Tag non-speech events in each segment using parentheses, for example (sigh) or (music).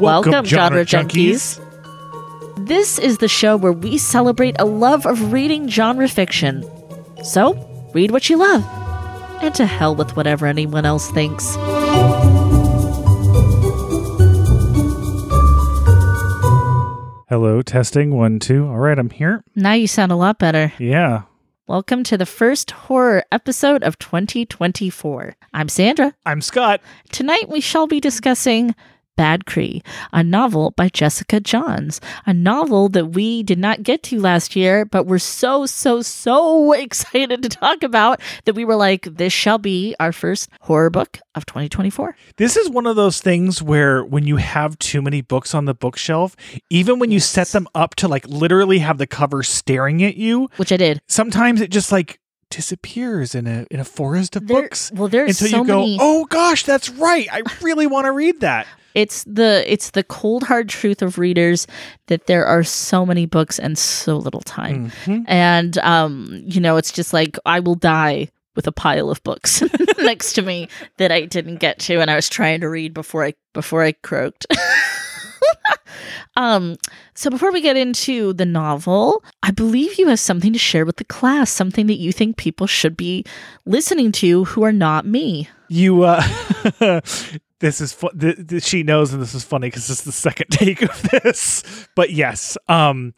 Welcome, genre, junkies. This is the show where we celebrate a love of reading genre fiction. So, read what you love. And to hell with whatever anyone else thinks. Hello, testing one, two. All right, I'm here. Now you sound a lot better. Yeah. Welcome to the first horror episode of 2024. I'm Sandra. I'm Scott. Tonight we shall be discussing Bad Cree, a novel by Jessica Johns, a novel that we did not get to last year, but we're so, so, so (laughs) excited to talk about that we were like, this shall be our first horror book of 2024. This is one of those things where when you have too many books on the bookshelf, even when you set them up to like literally have the cover staring at you, Which I did. sometimes it just like disappears in a in a forest of There- books well, there's until so you go, many. "Oh gosh, that's right. I really want to read that." (laughs) It's the it's the cold hard truth of readers that there are so many books and so little time. Mhm. And um, you know, it's just like I will die with a pile of books (laughs) next to me that I didn't get to and I was trying to read before I before I croaked. (laughs) um, so before we get into the novel, I believe you have something to share with the class, something that you think people should be listening to who are not me. You uh (laughs) this is fu- th- th- she knows and this is funny cuz it's the second (laughs) take of this. But yes, um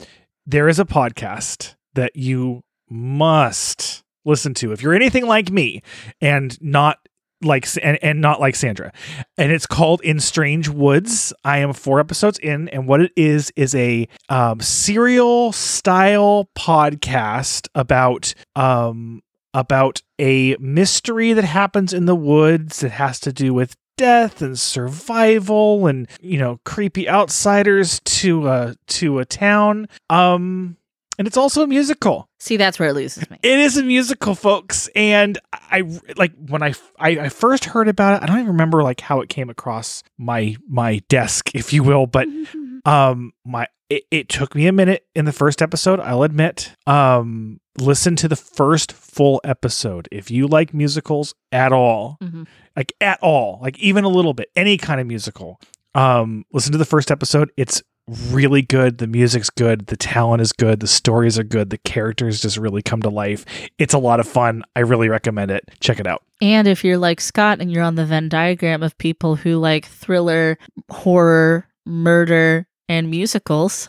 there is a podcast that you must listen to if you're anything like me and not like and, and not like Sandra. And it's called In Strange Woods. I am 4 episodes in and what it is is a um serial style podcast about um about a mystery that happens in the woods that has to do with death and survival and you know creepy outsiders to a to a town. Um and it's also a musical. See, that's where it loses me. it is a musical folks. And i like when I, I i first heard about it i don't even remember like how it came across my my desk if you will but (laughs) um my it, it took me a minute in the first episode i'll admit. Um listen to the first full episode if you like musicals at all. Mhm. like at all. Like even a little bit. Any kind of musical. Um listen to the first episode. It's really good. The music's good. The talent is good. The stories are good. The characters just really come to life. It's a lot of fun. I really recommend it. Check it out. And if you're like Scott and you're on the Venn diagram of people who like thriller, horror, murder, and musicals,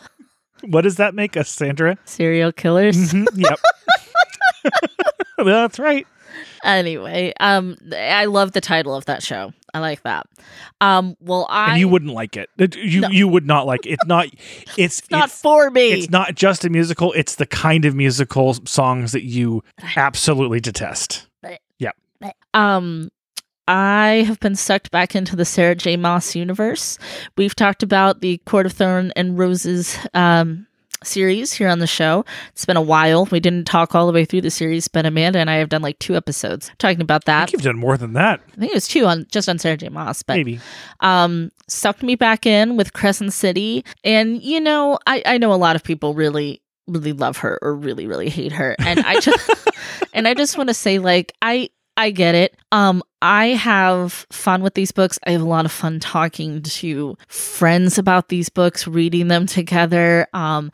what does that make us sandra serial killers. Mhm, (laughs) yep (laughs) that's right Anyway, um, I love the title of that show. I like that. Um, well, I and you wouldn't like it It- you No. you would not like it. it's not (laughs) it's it's not it's, for me. it's not just a musical it's the kind of musical songs that you absolutely detest Yep. Um, I have been sucked back into the Sarah J. Maas universe. We've talked about the Court of Thorn and Roses um, series here on the show. It's been a while. We didn't talk all the way through the series, but Amanda and I have done like two episodes talking about that. I think you've done more than that I think it was two on just on Sarah J. Maas, but maybe um sucked me back in with Crescent City. And you know, I, I know a lot of people really really love her or really, really hate her. And I just (laughs) and I just want to say, like, I I get it. Um, I have fun with these books. I have a lot of fun talking to friends about these books, reading them together. Um,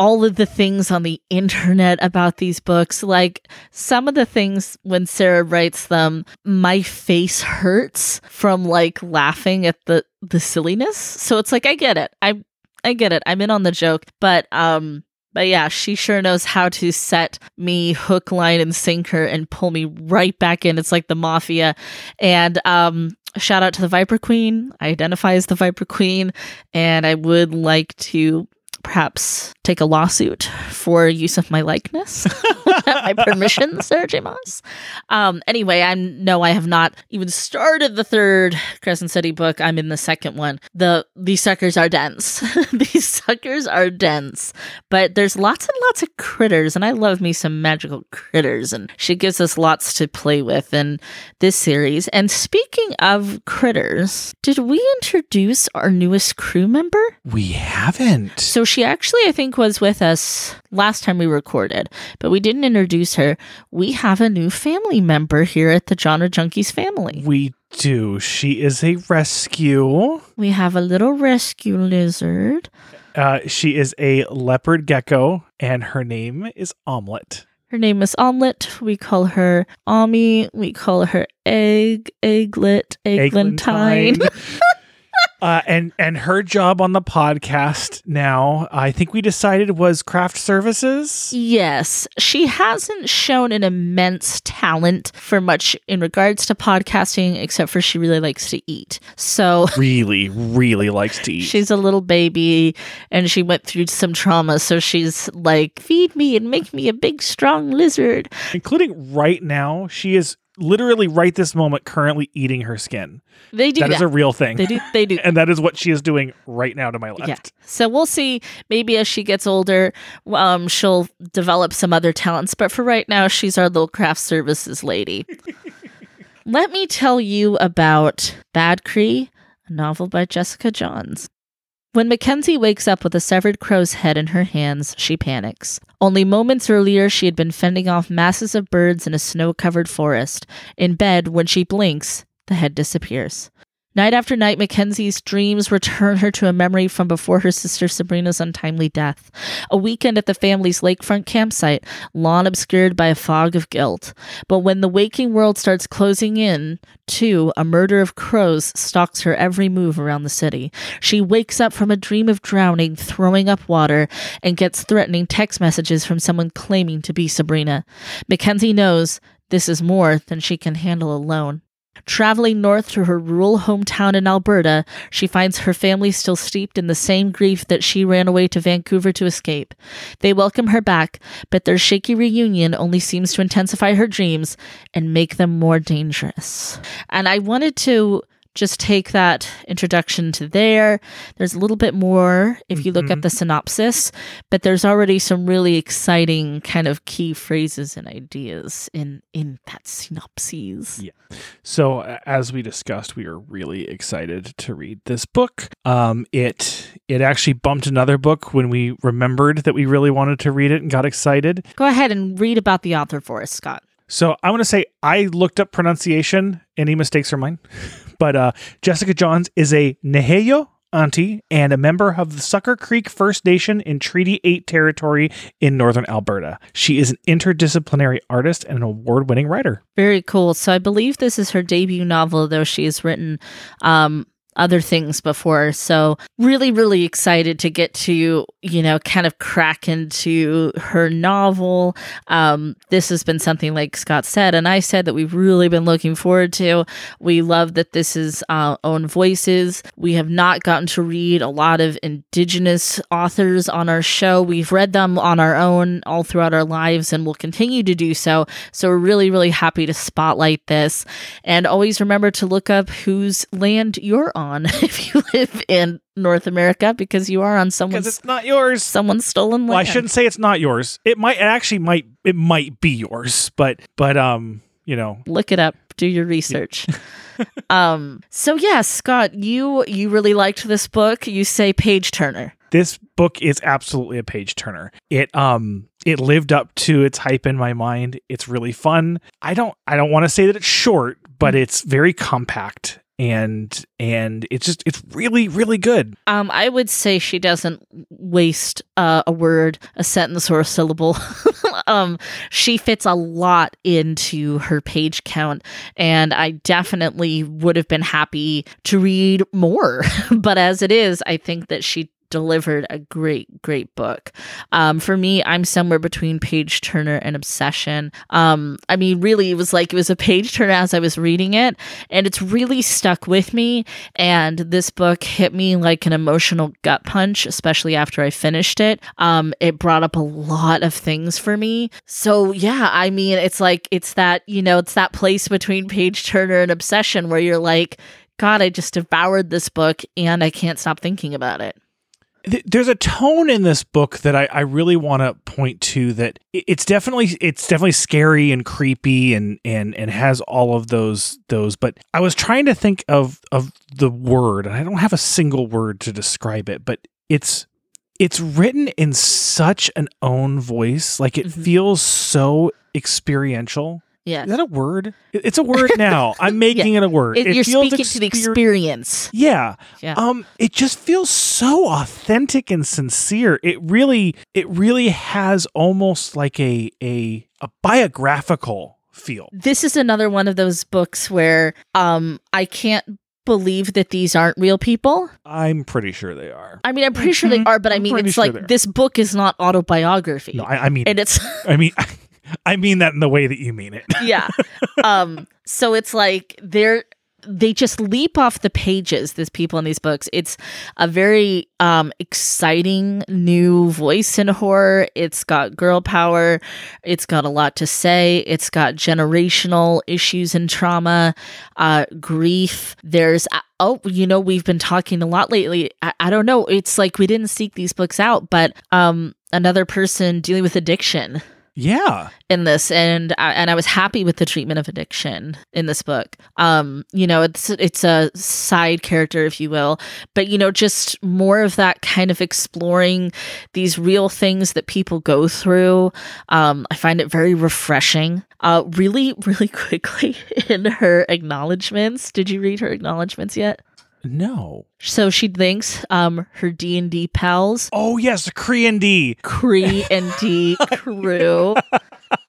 all of the things on the internet about these books, like some of the things when Sarah writes them, my face hurts from like laughing at the the silliness. So it's like I get it. I I get it. I'm in on the joke, but um but yeah, she sure knows how to set me hook, line, and sinker and pull me right back in. It's like the mafia. And um, shout out to the Viper Queen. I identify as the Viper Queen, and I would like to perhaps take a lawsuit for use of my likeness (laughs) without my permission, (laughs) Sarah J. Maas. Um, anyway, I no, I have not even started the third Crescent City book. I'm in the second one. The these suckers are dense. (laughs) these suckers are dense. But there's lots and lots of critters, and I love me some magical critters, and she gives us lots to play with in this series. And speaking of critters, did we introduce our newest crew member? We haven't. So she actually, I think, was with us last time we recorded, but we didn't introduce her. We have a new family member here at the Genre Junkies family. we do. She is a rescue. We have a little rescue lizard. Uh, she is a leopard gecko, and her name is Omelette. Her name is Omelette. We call her Ami. We call her Egg, Egglet, Eglantine. (laughs) Uh, and and her job on the podcast now, I think we decided was craft services. Yes, she hasn't shown an immense talent for much in regards to podcasting, except for she really likes to eat. So (laughs) really, really likes to eat. she's a little baby, and she went through some trauma. So she's like, "Feed me and make me a big, strong lizard." Including right now, she is literally right this moment currently eating her skin. They do That that. is a real thing. they do. They do. (laughs) and that is what she is doing right now to my left. Yeah. So we'll see. Maybe as she gets older, um, she'll develop some other talents. But for right now, she's our little craft services lady. (laughs) Let me tell you about Bad Cree, a novel by Jessica Johns. When Mackenzie wakes up with a severed crow's head in her hands, she panics. Only moments earlier, she had been fending off masses of birds in a snow covered forest. In bed, when she blinks, the head disappears. Night after night, Mackenzie's dreams return her to a memory from before her sister Sabrina's untimely death. A weekend at the family's lakefront campsite, lawn obscured by a fog of guilt. But when the waking world starts closing in, too, a murder of crows stalks her every move around the city. She wakes up from a dream of drowning, throwing up water, and gets threatening text messages from someone claiming to be Sabrina. Mackenzie knows this is more than she can handle alone. Traveling north to her rural hometown in Alberta, she finds her family still steeped in the same grief that she ran away to Vancouver to escape. They welcome her back, but their shaky reunion only seems to intensify her dreams and make them more dangerous. And I wanted to just take that introduction to there. There's a little bit more if you look at the synopsis, but there's already some really exciting kind of key phrases and ideas in in that synopsis. Yeah. So as we discussed, we are really excited to read this book. Um, it it actually bumped another book when we remembered that we really wanted to read it and got excited. Go ahead and read about the author for us, Scott. So I want to say I looked up pronunciation. Any mistakes are mine. (laughs) but uh, Jessica Johns is a Nehiyaw auntie and a member of the Sucker Creek First Nation in Treaty 8 territory in northern Alberta. She is an interdisciplinary artist and an award winning writer. Very cool. So I believe this is her debut novel, though she has written um, other things before. So really, really excited to get to, you know, kind of crack into her novel. Um, this has been something like Scott said, and I said that we've really been looking forward to. We love that this is uh, own voices. We have not gotten to read a lot of indigenous authors on our show. We've read them on our own all throughout our lives and will continue to do so. So we're really, really happy to spotlight this. And always remember to look up whose land you're on (laughs) if you live in North America because you are on Because someone's it's not yours. someone's stolen land. Well, I shouldn't say it's not yours. It might it actually might it might be yours, but but um, you know, look it up do your research (laughs) um so yeah scott you you really liked this book you say page turner this book is absolutely a page turner. It um it lived up to its hype in my mind. It's really fun. I don't I don't want to say that it's short, but it's very compact and and it's just it's really really good. um i would say she doesn't waste uh, a word a sentence or a syllable (laughs) um she fits a lot into her page count and i definitely would have been happy to read more (laughs) but as it is i think that she delivered a great great book. Um for me i'm somewhere between page turner and obsession. Um i mean really it was like it was a page turner as i was reading it and it's really stuck with me and this book hit me like an emotional gut punch especially after i finished it. Um it brought up a lot of things for me. So yeah i mean it's like it's that you know it's that place between page turner and obsession where you're like god i just devoured this book and i can't stop thinking about it There's a tone in this book that I, I really want to point to that it's definitely it's definitely scary and creepy and and and has all of those those but I was trying to think of of the word and I don't have a single word to describe it but it's it's written in such an own voice like it Mhm. feels so experiential Yes. Is that a word? It's a word now. (laughs) I'm making it a word. It- It you're feels speaking to the experience. Yeah. Yeah. Um, it just feels so authentic and sincere. It really, it really has almost like a a a biographical feel. this is another one of those books where um I can't believe that these aren't real people. I'm pretty sure they are. I mean, I'm pretty sure they Mhm. are, but I mean, it's sure like this book is not autobiography, No, I, I mean, and it's (laughs) I mean, (laughs) I mean that in the way that you mean it. yeah. (laughs) Um, so it's like they're they just leap off the pages. These people in these books. It's a very um exciting new voice in horror. It's got girl power. It's got a lot to say. It's got generational issues and trauma, uh, grief. There's uh, oh, you know, we've been talking a lot lately. I, I don't know. It's like we didn't seek these books out, but um, another person dealing with addiction yeah. in this and I, and I was happy with the treatment of addiction in this book. Um, you know, it's it's a side character if you will, but you know, just more of that kind of exploring these real things that people go through. Um, I find it very refreshing. Uh, really, (laughs) really quickly in her acknowledgments. Did you read her acknowledgments yet? No. So she thinks um her D and D pals Oh yes, Cree and D. Cree and D (laughs) crew.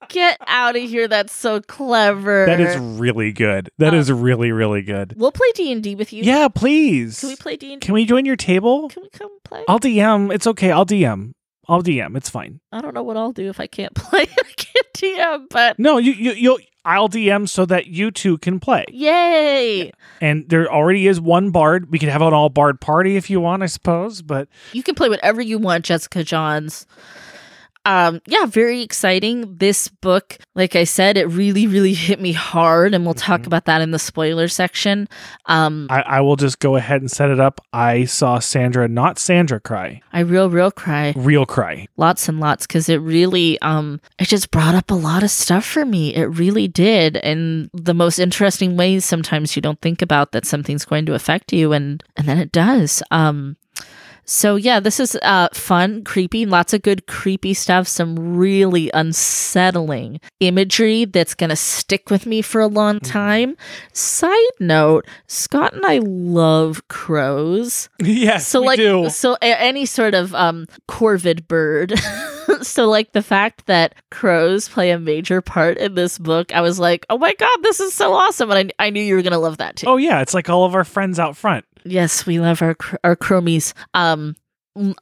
Get out of here! That's so clever. That is really good. That Uh, is really really good. We'll play D and D with you. Yeah, please. Can we play D and D? Can we join your table? Can we come play? I'll DM. It's okay. I'll DM. I'll DM. It's fine. I don't know what I'll do if I can't (laughs) play. I can't DM, but No, you you you'll I'll DM so that you two can play. yay! And there already is one bard. We could have an all bard party if you want, I suppose. But You can play whatever you want, Jessica Johns. Um, yeah, very exciting. This book, like I said, it really, really hit me hard, and we'll talk Mhm. about that in the spoiler section. Um, I, I will just go ahead and set it up. I saw Sandra, not Sandra, cry. I real, real cry. Real cry. lots and lots because it really um it just brought up a lot of stuff for me it really did in the most interesting ways sometimes you don't think about that something's going to affect you and and then it does um so yeah this is uh fun creepy lots of good creepy stuff some really unsettling imagery that's gonna stick with me for a long Mhm. time side note scott and i love crows (laughs) yes, so we like do. so a- any sort of um corvid bird (laughs) (laughs) so like the fact that crows play a major part in this book i was like oh my god this is so awesome. And i, I knew you were gonna love that too. Oh yeah, it's like all of our friends out front. yes we love our cr- our chromies um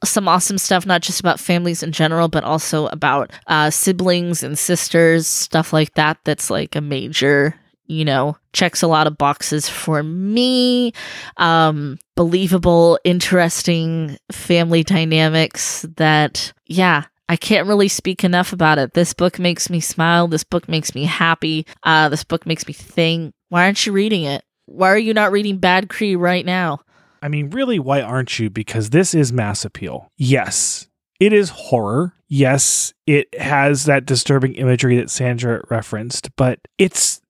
some awesome stuff not just about families in general but also about uh siblings and sisters stuff like that that's like a major you know checks a lot of boxes for me. Um believable interesting family dynamics that yeah I can't really speak enough about it. This book makes me smile. This book makes me happy. Uh, this book makes me think. Why aren't you reading it? Why are you not reading Bad Cree right now? I mean, really, why aren't you? Because this is mass appeal. Yes, it is horror. Yes, it has that disturbing imagery that Sandra referenced, but it's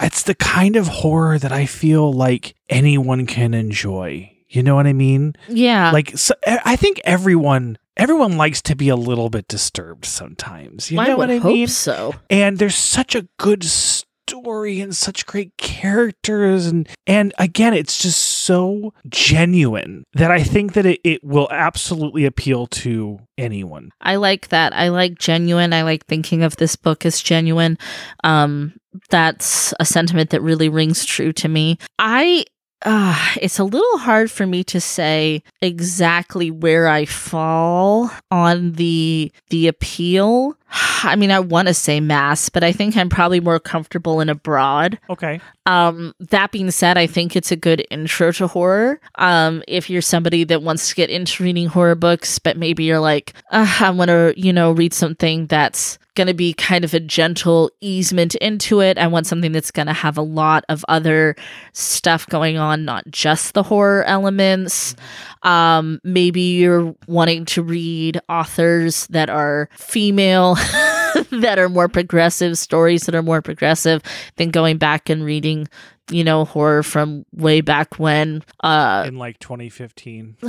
it's the kind of horror that I feel like anyone can enjoy. You know what I mean? Yeah. Like so, I think everyone everyone likes to be a little bit disturbed sometimes. You I know would what I hope mean? so. and there's such a good story and such great characters and and again it's just so genuine that i think that it, it will absolutely appeal to anyone I like that. I like genuine. I like thinking of this book as genuine. Um, that's a sentiment that really rings true to me. I uh, it's a little hard for me to say exactly where I fall on the the appeal. (sighs) I mean, I want to say mass, but I think I'm probably more comfortable in abroad. okay Um, that being said, I think it's a good intro to horror. Um, if you're somebody that wants to get into reading horror books, but maybe you're like, I want to, you know, read something that's going to be kind of a gentle easement into it. I want something that's going to have a lot of other stuff going on, not just the horror elements. Um, maybe you're wanting to read authors that are female. (laughs) that are more progressive stories that are more progressive than going back and reading you know horror from way back when uh in like 2015 (laughs)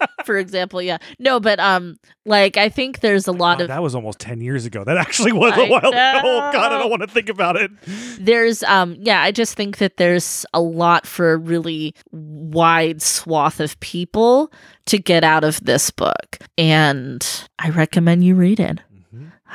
(laughs) for example. Yeah. No, but um, like I think there's a lot Wow, of that was almost 10 years ago. That actually was a I while ago. Oh, (laughs) God, I don't want to think about it. there's um yeah i just think that there's a lot for a really wide swath of people to get out of this book and i recommend you read it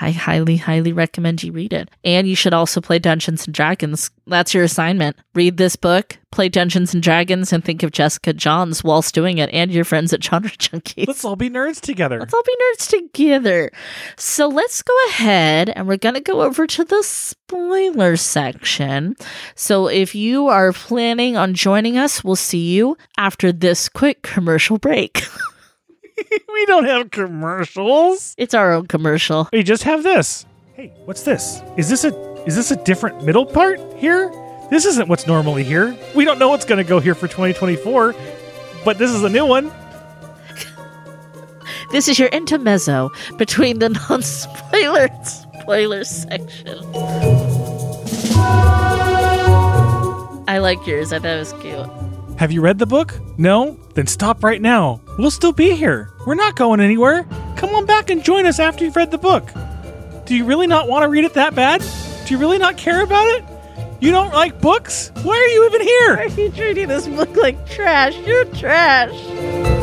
i highly highly recommend you read it and you should also play dungeons and dragons that's your assignment read this book play dungeons and dragons and think of jessica johns whilst doing it and your friends at genre junkies Let's all be nerds together. Let's all be nerds together. So let's go ahead and we're going to go over to the spoiler section. So if you are planning on joining us, we'll see you after this quick commercial break. (laughs) (laughs) we don't have commercials. it's our own commercial. We just have this. Hey, what's this? Is this a is this a different middle part here? This isn't what's normally here. We don't know what's going to go here for 2024, but this is a new one. (laughs) This is your intermezzo between the (laughs) non-spoiler spoiler section. I like yours. I thought it was cute. Have you read the book? No? Then stop right now. We'll still be here. We're not going anywhere. Come on back and join us after you've read the book. Do you really not want to read it that bad? Do you really not care about it? You don't like books? Why are you even here? Why are you treating this book like trash? You're trash.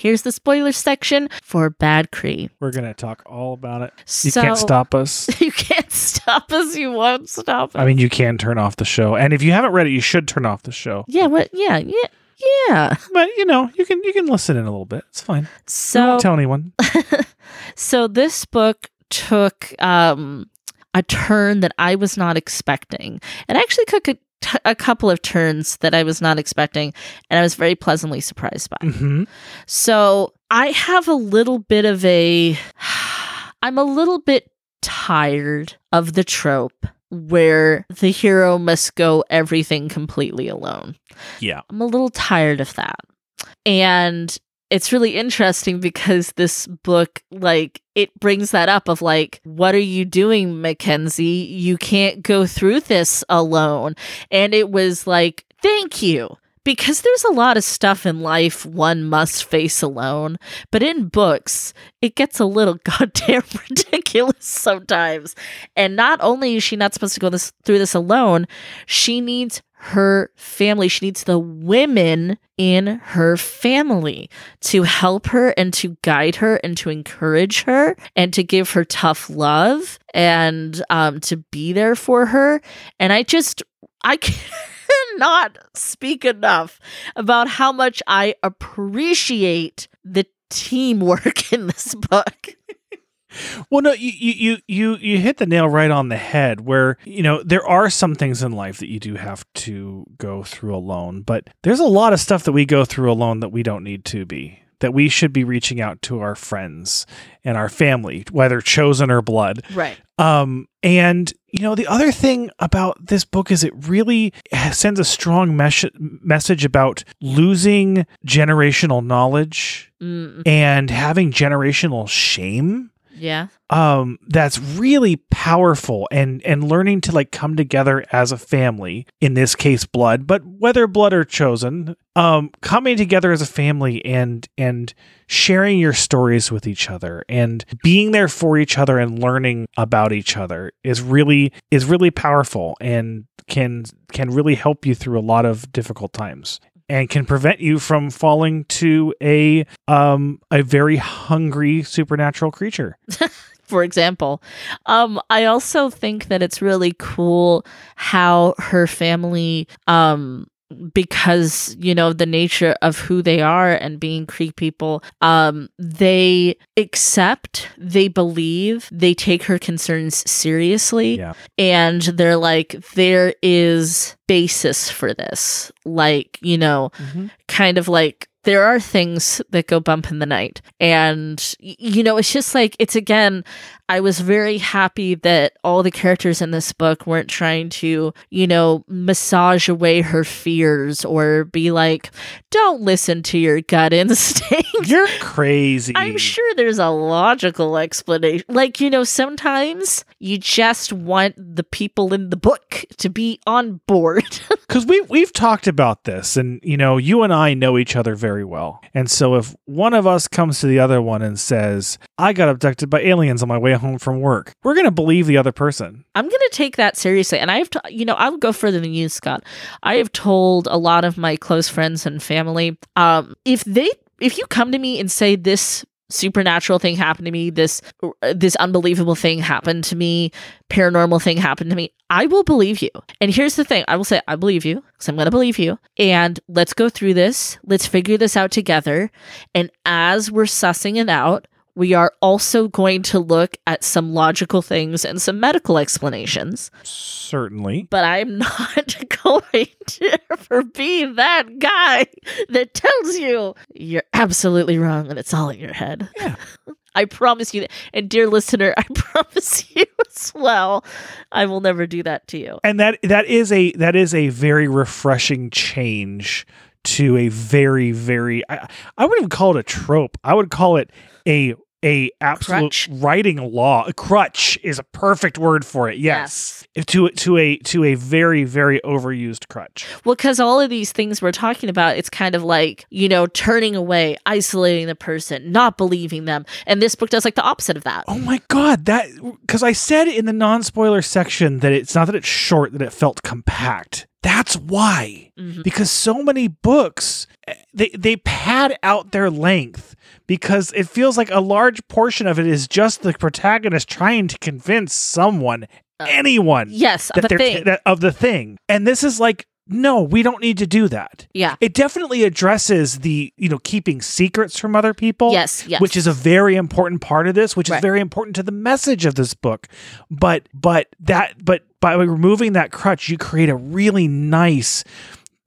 Here's the spoiler section for Bad Cree. We're going to talk all about it. You So can't stop us. (laughs) You can't stop us. You won't stop us. I mean, you can turn off the show. And if you haven't read it, you should turn off the show. yeah. What? Yeah. Yeah. Yeah. But, you know, you can you can listen in a little bit. It's fine. So Don't tell anyone. (laughs) so this book took um a turn that I was not expecting. It actually took a, t- a couple of turns that I was not expecting, and I was very pleasantly surprised by. hmm So I have a little bit of a. (sighs) I'm a little bit tired of the trope where the hero must go everything completely alone. Yeah. I'm a little tired of that. And it's really interesting because this book, like, it brings that up of like, what are you doing, Mackenzie? You can't go through this alone. And it was like, thank you. Because there's a lot of stuff in life one must face alone, but in books, it gets a little (laughs) goddamn ridiculous sometimes. And not only is she not supposed to go this through this alone, she needs her family. She needs the women in her family to help her and to guide her and to encourage her and to give her tough love and um, to be there for her. And I just, I (laughs) cannot speak enough about how much I appreciate the teamwork (laughs) in this book. Well, no, you, you you you you hit the nail right on the head. Where you know there are some things in life that you do have to go through alone, but there's a lot of stuff that we go through alone that we don't need to be. That we should be reaching out to our friends and our family, whether chosen or blood. Right. Um, and you know, the other thing about this book is it really sends a strong mes- message about losing generational knowledge Mm, and having generational shame yeah. um that's really powerful and and learning to like come together as a family in this case blood but whether blood or chosen um coming together as a family and and sharing your stories with each other and being there for each other and learning about each other is really is really powerful and can can really help you through a lot of difficult times and can prevent you from falling to a um a very hungry supernatural creature (laughs) for example. Um, I also think that it's really cool how her family, um, because you know the nature of who they are and being Cree people, um, they accept, they believe, they take her concerns seriously, Yeah. and they're like, there is basis for this, like you know, kind of like there are things that go bump in the night. And you know it's just like it's again I was very happy that all the characters in this book weren't trying to, you know, massage away her fears or be like, don't listen to your gut (laughs) instinct. You're crazy. I'm sure there's a logical explanation. Like, you know, sometimes you just want the people in the book to be on board. (laughs) Because we we've talked about this, and you know, you and I know each other very well. And so if one of us comes to the other one and says, I got abducted by aliens on my way home from work, we're gonna believe the other person. I'm going to take that seriously. And I've, t- you know, I'll go further than you, Scott. I have told a lot of my close friends and family, um, if they, if you come to me and say this supernatural thing happened to me, this, uh, this unbelievable thing happened to me, paranormal thing happened to me, I will believe you. And here's the thing I will say, I believe you because I'm going to believe you. And let's go through this. Let's figure this out together. And as we're sussing it out, we are also going to look at some logical things and some medical explanations. Certainly. But I'm (laughs) not (laughs) going to ever be that guy that tells you you're absolutely wrong and it's all in your head. Yeah. (laughs) I promise you, that. and dear listener, I promise you as well, I will never do that to you. And that that is a that is a very refreshing change to a very very I, I wouldn't even call it a trope. I would call it a a absolute Crutch? writing law. A crutch is a perfect word for it. Yes. To to a to a very very overused crutch. Well, because all of these things we're talking about, it's kind of like, you know, turning away, isolating the person, not believing them. And this book does like the opposite of that. Oh my god, that because I said in the non-spoiler section that it's not that it's short, that it felt compact. That's why. Mhm. Because so many books eh, they they pad out their length because it feels like a large portion of it is just the protagonist trying to convince someone, Uh, anyone, Yes, that the they're thing. that, of the thing. And this is like no, we don't need to do that. yeah. It definitely addresses the, you know, keeping secrets from other people Yes, yes. which is a very important part of this, which is very important to the message of this book. But but that but by removing that crutch, you create a really nice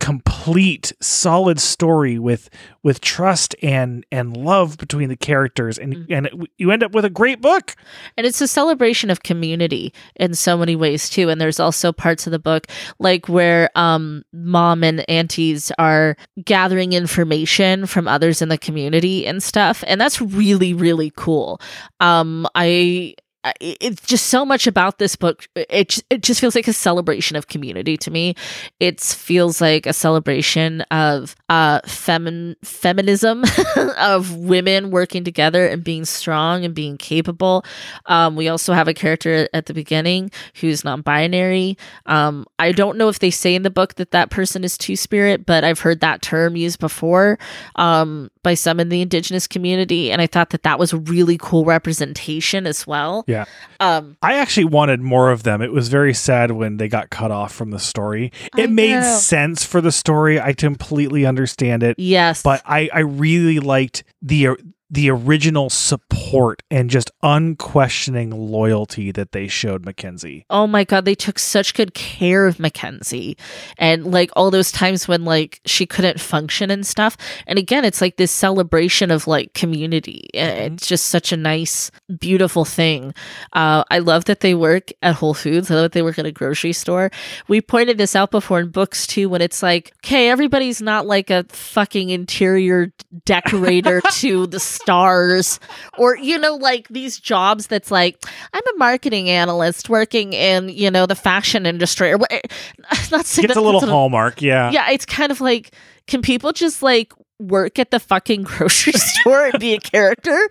complete solid story with with trust and and love between the characters and Mhm. and it, you end up with a great book And it's a celebration of community in so many ways too. And there's also parts of the book like where um mom and aunties are gathering information from others in the community and stuff. And that's really, really cool. Um I- it's just so much about this book. It it just feels like a celebration of community to me. It feels like a celebration of uh femin feminism (laughs) of women working together and being strong and being capable. Um, we also have a character at the beginning who's non-binary. Um, I don't know if they say in the book that that person is two spirit, but I've heard that term used before um, by some in the indigenous community, and I thought that that was a really cool representation as well. Yeah. Um, i actually wanted more of them. It was very sad when they got cut off from the story. It I made know. sense for the story. I completely understand it. Yes, but I, I really liked the the original support and just unquestioning loyalty that they showed Mackenzie. Oh my god, they took such good care of Mackenzie. And like all those times when like she couldn't function and stuff. And again, it's like this celebration of like community. And It's just such a nice, beautiful thing. Uh, I love that they work at Whole Foods. I love that they work at a grocery store. We pointed this out before in books too, when it's like, okay, everybody's not like a fucking interior decorator (laughs) to the stars. Or you know like these jobs that's like i'm a marketing analyst working in you know the fashion industry. Or what (laughs) not saying that a little hallmark, yeah. yeah it's kind of like can people just like work at the fucking grocery (laughs) store and be a character?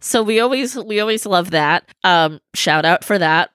So we always we always love that. Um shout out for that.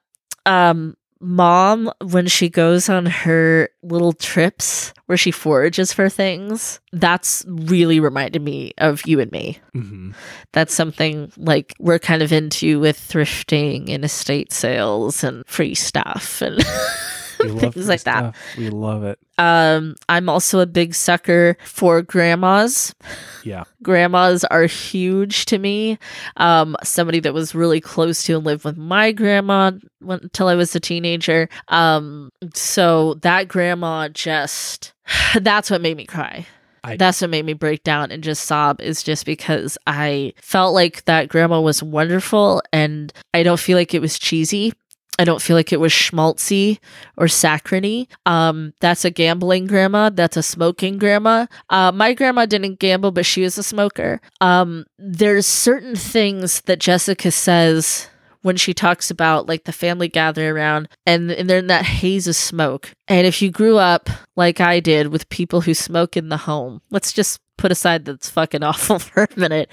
Um mom when she goes on her little trips where she forages for things that's really reminded me of you and me. Hmm that's something like we're kind of into with thrifting and estate sales and free stuff and (laughs) (laughs) things like this that. We love it. Um, I'm also a big sucker for grandmas. Yeah. Grandmas are huge to me. Um, somebody that was really close to and lived with my grandma when, until I was a teenager. Um, so that grandma just (sighs) that's what made me cry. I- that's what made me break down and just sob is just because I felt like that grandma was wonderful and I don't feel like it was cheesy. I don't feel like it was schmaltzy or saccharine. Um, that's a gambling grandma. That's a smoking grandma. Uh, my grandma didn't gamble, but she was a smoker. Um, there's certain things that Jessica says when she talks about like the family gathering around and, and they're in that haze of smoke. And if you grew up like I did with people who smoke in the home, let's just put aside that's fucking (laughs) awful for a minute.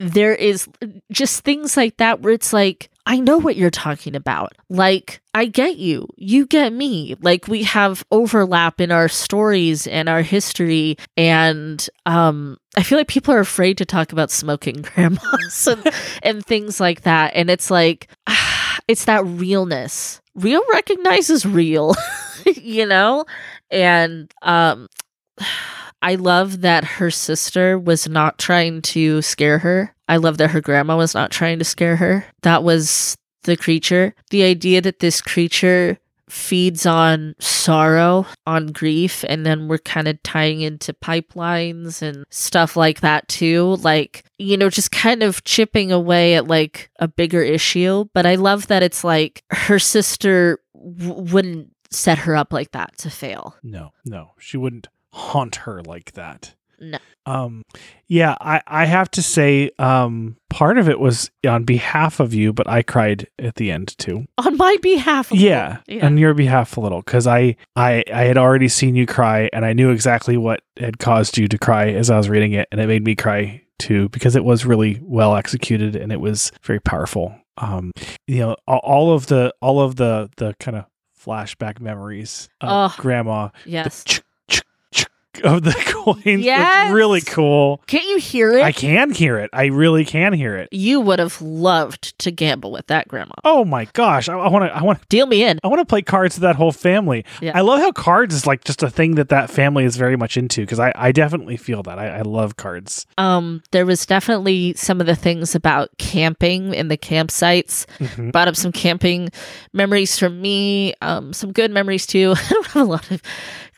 There is just things like that where it's like, I know what you're talking about. Like, I get you. You get me. Like, we have overlap in our stories and our history. And um, I feel like people are afraid to talk about smoking (laughs) grandmas and, and things like that. And it's like, (sighs) it's that realness. Real recognizes real, (laughs) you know? And um, (sighs) I love that her sister was not trying to scare her. I love that her grandma was not trying to scare her. That was the creature. The idea that this creature feeds on sorrow, on grief, and then we're kind of tying into pipelines and stuff like that too. Like, you know, just kind of chipping away at like a bigger issue. But I love that it's like her sister w- wouldn't set her up like that to fail. No, no, she wouldn't haunt her like that. No. Um, yeah, I, I have to say, um, part of it was on behalf of you, but I cried at the end too. On my behalf. Yeah, Yeah. on your behalf a little, because I, I, I had already seen you cry, and I knew exactly what had caused you to cry as I was reading it, and it made me cry too because it was really well executed and it was very powerful. Um, you know, all, of the, all of the, the kind of flashback memories of Oh, grandma Yes. ch- of the (laughs) coins Yes. was really cool. Can't you hear it? I can hear it. I really can hear it. you would have loved to gamble with that grandma. Oh my gosh! I want to. I want. To deal me in. I want to play cards with that whole family. Yeah. I love how cards is like just a thing that that family is very much into because I, I definitely feel that. I, I love cards. Um, there was definitely some of the things about camping in the campsites. Mhm. Brought up some camping memories for me. Um, some good memories too. (laughs) I don't have a lot of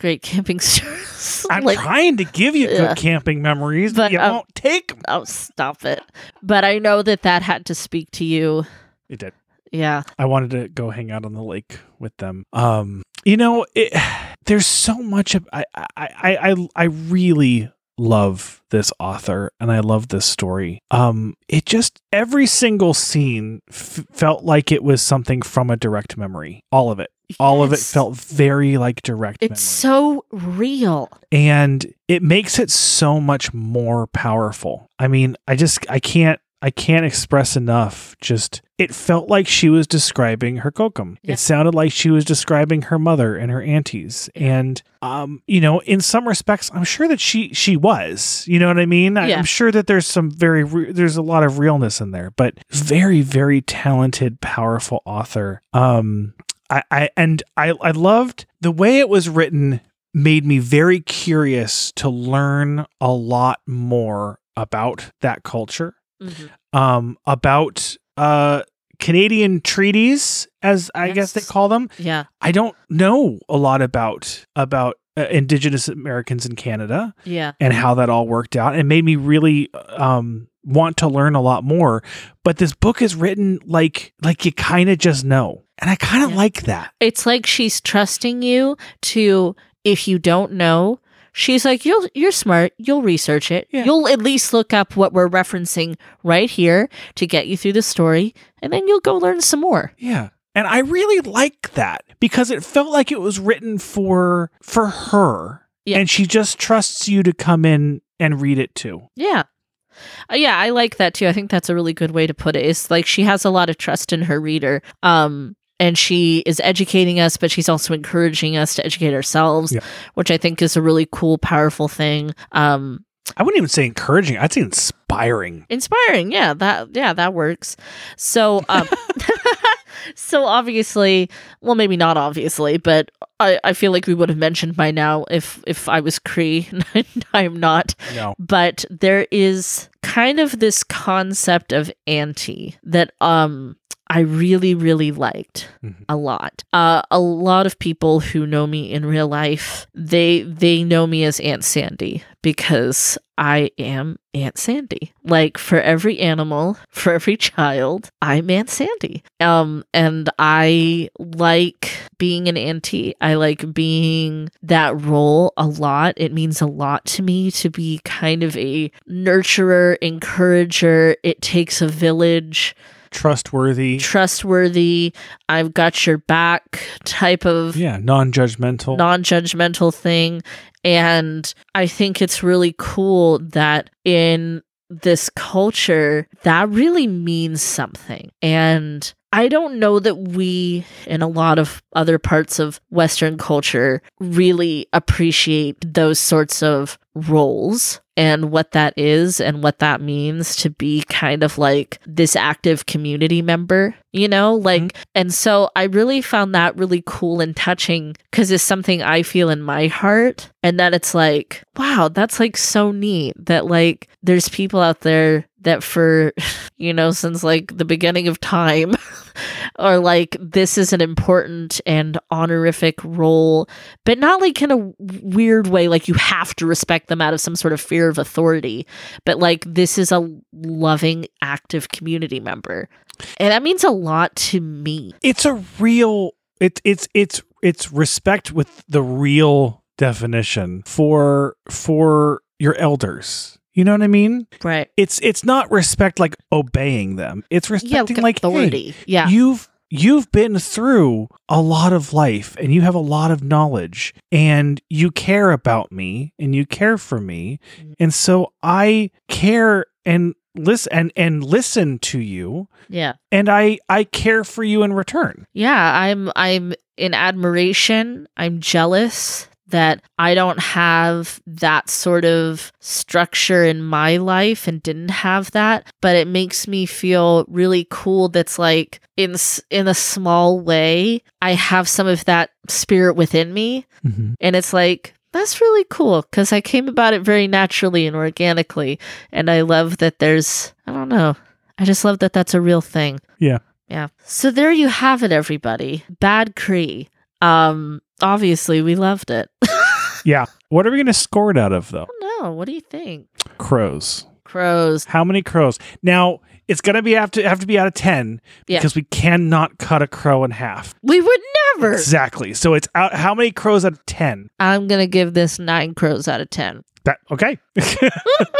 great camping (laughs) stories. I'm like, trying to give you Yeah. good camping memories, but you um, won't take 'em. oh, stop it. But I know that that had to speak to you. It did. Yeah. I wanted to go hang out on the lake with them. Um, you know, it, (sighs) there's so much. Of, I, I, I, I, I really love this author and I love this story. Um, it just every single scene f- felt like it was something from a direct memory. All of it. All of it felt very like direct It's memory. so real. and it makes it so much more powerful. I mean, I just I can't I can't express enough just it felt like she was describing her kokum. It sounded like she was describing her mother and her aunties. And um you know, in some respects I'm sure that she she was. You know what I mean? Yeah. I'm sure that there's some very re- there's a lot of realness in there, but very very talented powerful author. Um I, I and I I loved the way it was written made me very curious to learn a lot more about that culture Mhm. um about uh Canadian treaties as I guess they call them Yeah. I don't know a lot about about uh, indigenous Americans in Canada Yeah. and how that all worked out and made me really um want to learn a lot more but this book is written like like you kind of just know and I kind of Yeah. like that It's like she's trusting you to if you don't know, she's like you'll you're smart, you'll research it. Yeah. You'll at least look up what we're referencing right here to get you through the story and then you'll go learn some more. Yeah. And I really like that because it felt like it was written for for her. Yeah. And she just trusts you to come in and read it too. Yeah. Uh, yeah, I like that too. I think that's a really good way to put it. It's like she has a lot of trust in her reader. Um and she is educating us, but she's also encouraging us to educate ourselves, Yeah. which I think is a really cool, powerful thing. Um, I wouldn't even say encouraging. I'd say inspiring. inspiring yeah that yeah that works so um (laughs) so obviously well maybe not obviously but i i feel like we would have mentioned by now if if i was cree (laughs) i am not No. but there is kind of this concept of auntie that um I really, really liked Mhm. a lot. Uh, a lot of people who know me in real life, they they know me as Aunt Sandy because I am Aunt Sandy. Like for every animal, for every child, I'm Aunt Sandy. Um, and I like being an auntie. I like being that role a lot. It means a lot to me to be kind of a nurturer, encourager. It takes a village Trustworthy. trustworthy, I've got your back type of yeah, non-judgmental. non judgmental thing. And I think it's really cool that in this culture, that really means something. And I don't know that we, in a lot of other parts of Western culture, really appreciate those sorts of roles and what that is and what that means to be kind of like this active community member, you know? Like, mm-hmm. and so I really found that really cool and touching because it's something I feel in my heart. And that it's like, wow, that's like so neat that like there's people out there that for, (laughs) you know, since like the beginning of time (laughs) are like, this is an important and honorific role, but not like in a weird way, like you have to respect them out of some sort of fear of authority, but like this is a loving, active community member. And that means a lot to me. it's a real it's it's it's it's respect with the real definition for for your elders you know what i mean Right. it's it's not respect like obeying them it's Yeah, respecting like, hey, authority. yeah. you've you've been through a lot of life and you have a lot of knowledge and you care about me and you care for me Mhm. and so i care and listen and and listen to you yeah. and i i care for you in return Yeah, I'm I'm in admiration. I'm jealous that I don't have that sort of structure in my life and didn't have that, but it makes me feel really cool that's like in in a small way I have some of that spirit within me mm-hmm. and it's like that's really cool cuz I came about it very naturally and organically and I love that there's I don't know. I just love that that's a real thing. Yeah. Yeah. So there you have it, everybody. Bad Cree. Um, obviously we loved it. (laughs) Yeah. What are we going to score it out of, though? no, what do you think? Crows. Crows. How many crows? Now, it's going to be have to have to be out of 10 Yeah. because we cannot cut a crow in half. We would never. Exactly. So it's out how many crows out of 10? I'm gonna give this nine crows out of ten. That okay. (laughs)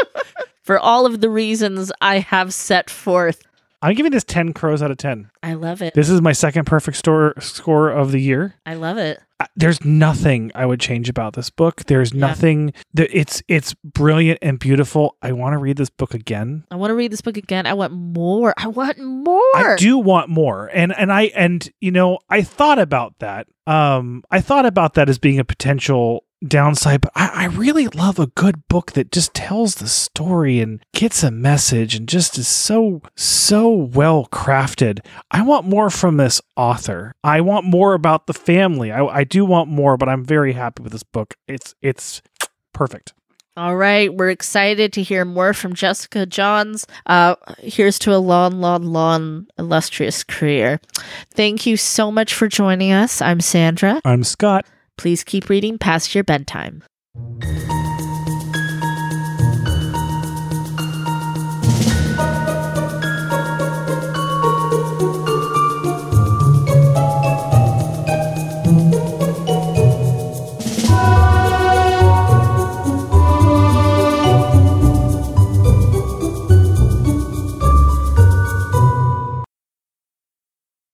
(laughs) For all of the reasons I have set forth. I'm giving this 10 crows out of 10. I love it. This is my second perfect store score of the year. I love it. There's nothing I would change about this book. There's Yeah. nothing that it's it's brilliant and beautiful. I want to read this book again. I want to read this book again. I want more. I want more. I do want more. And and I and you know, I thought about that. Um I thought about that as being a potential downside, but I, I really love a good book that just tells the story and gets a message and just is so so well crafted. I want more from this author. I want more about the family. I, I do want more, but I'm very happy with this book. It's it's perfect. All right, we're excited to hear more from Jessica Johns. Uh, here's to a long, long, long, illustrious career. Thank you so much for joining us. I'm Sandra. I'm Scott. Please keep reading past your bedtime.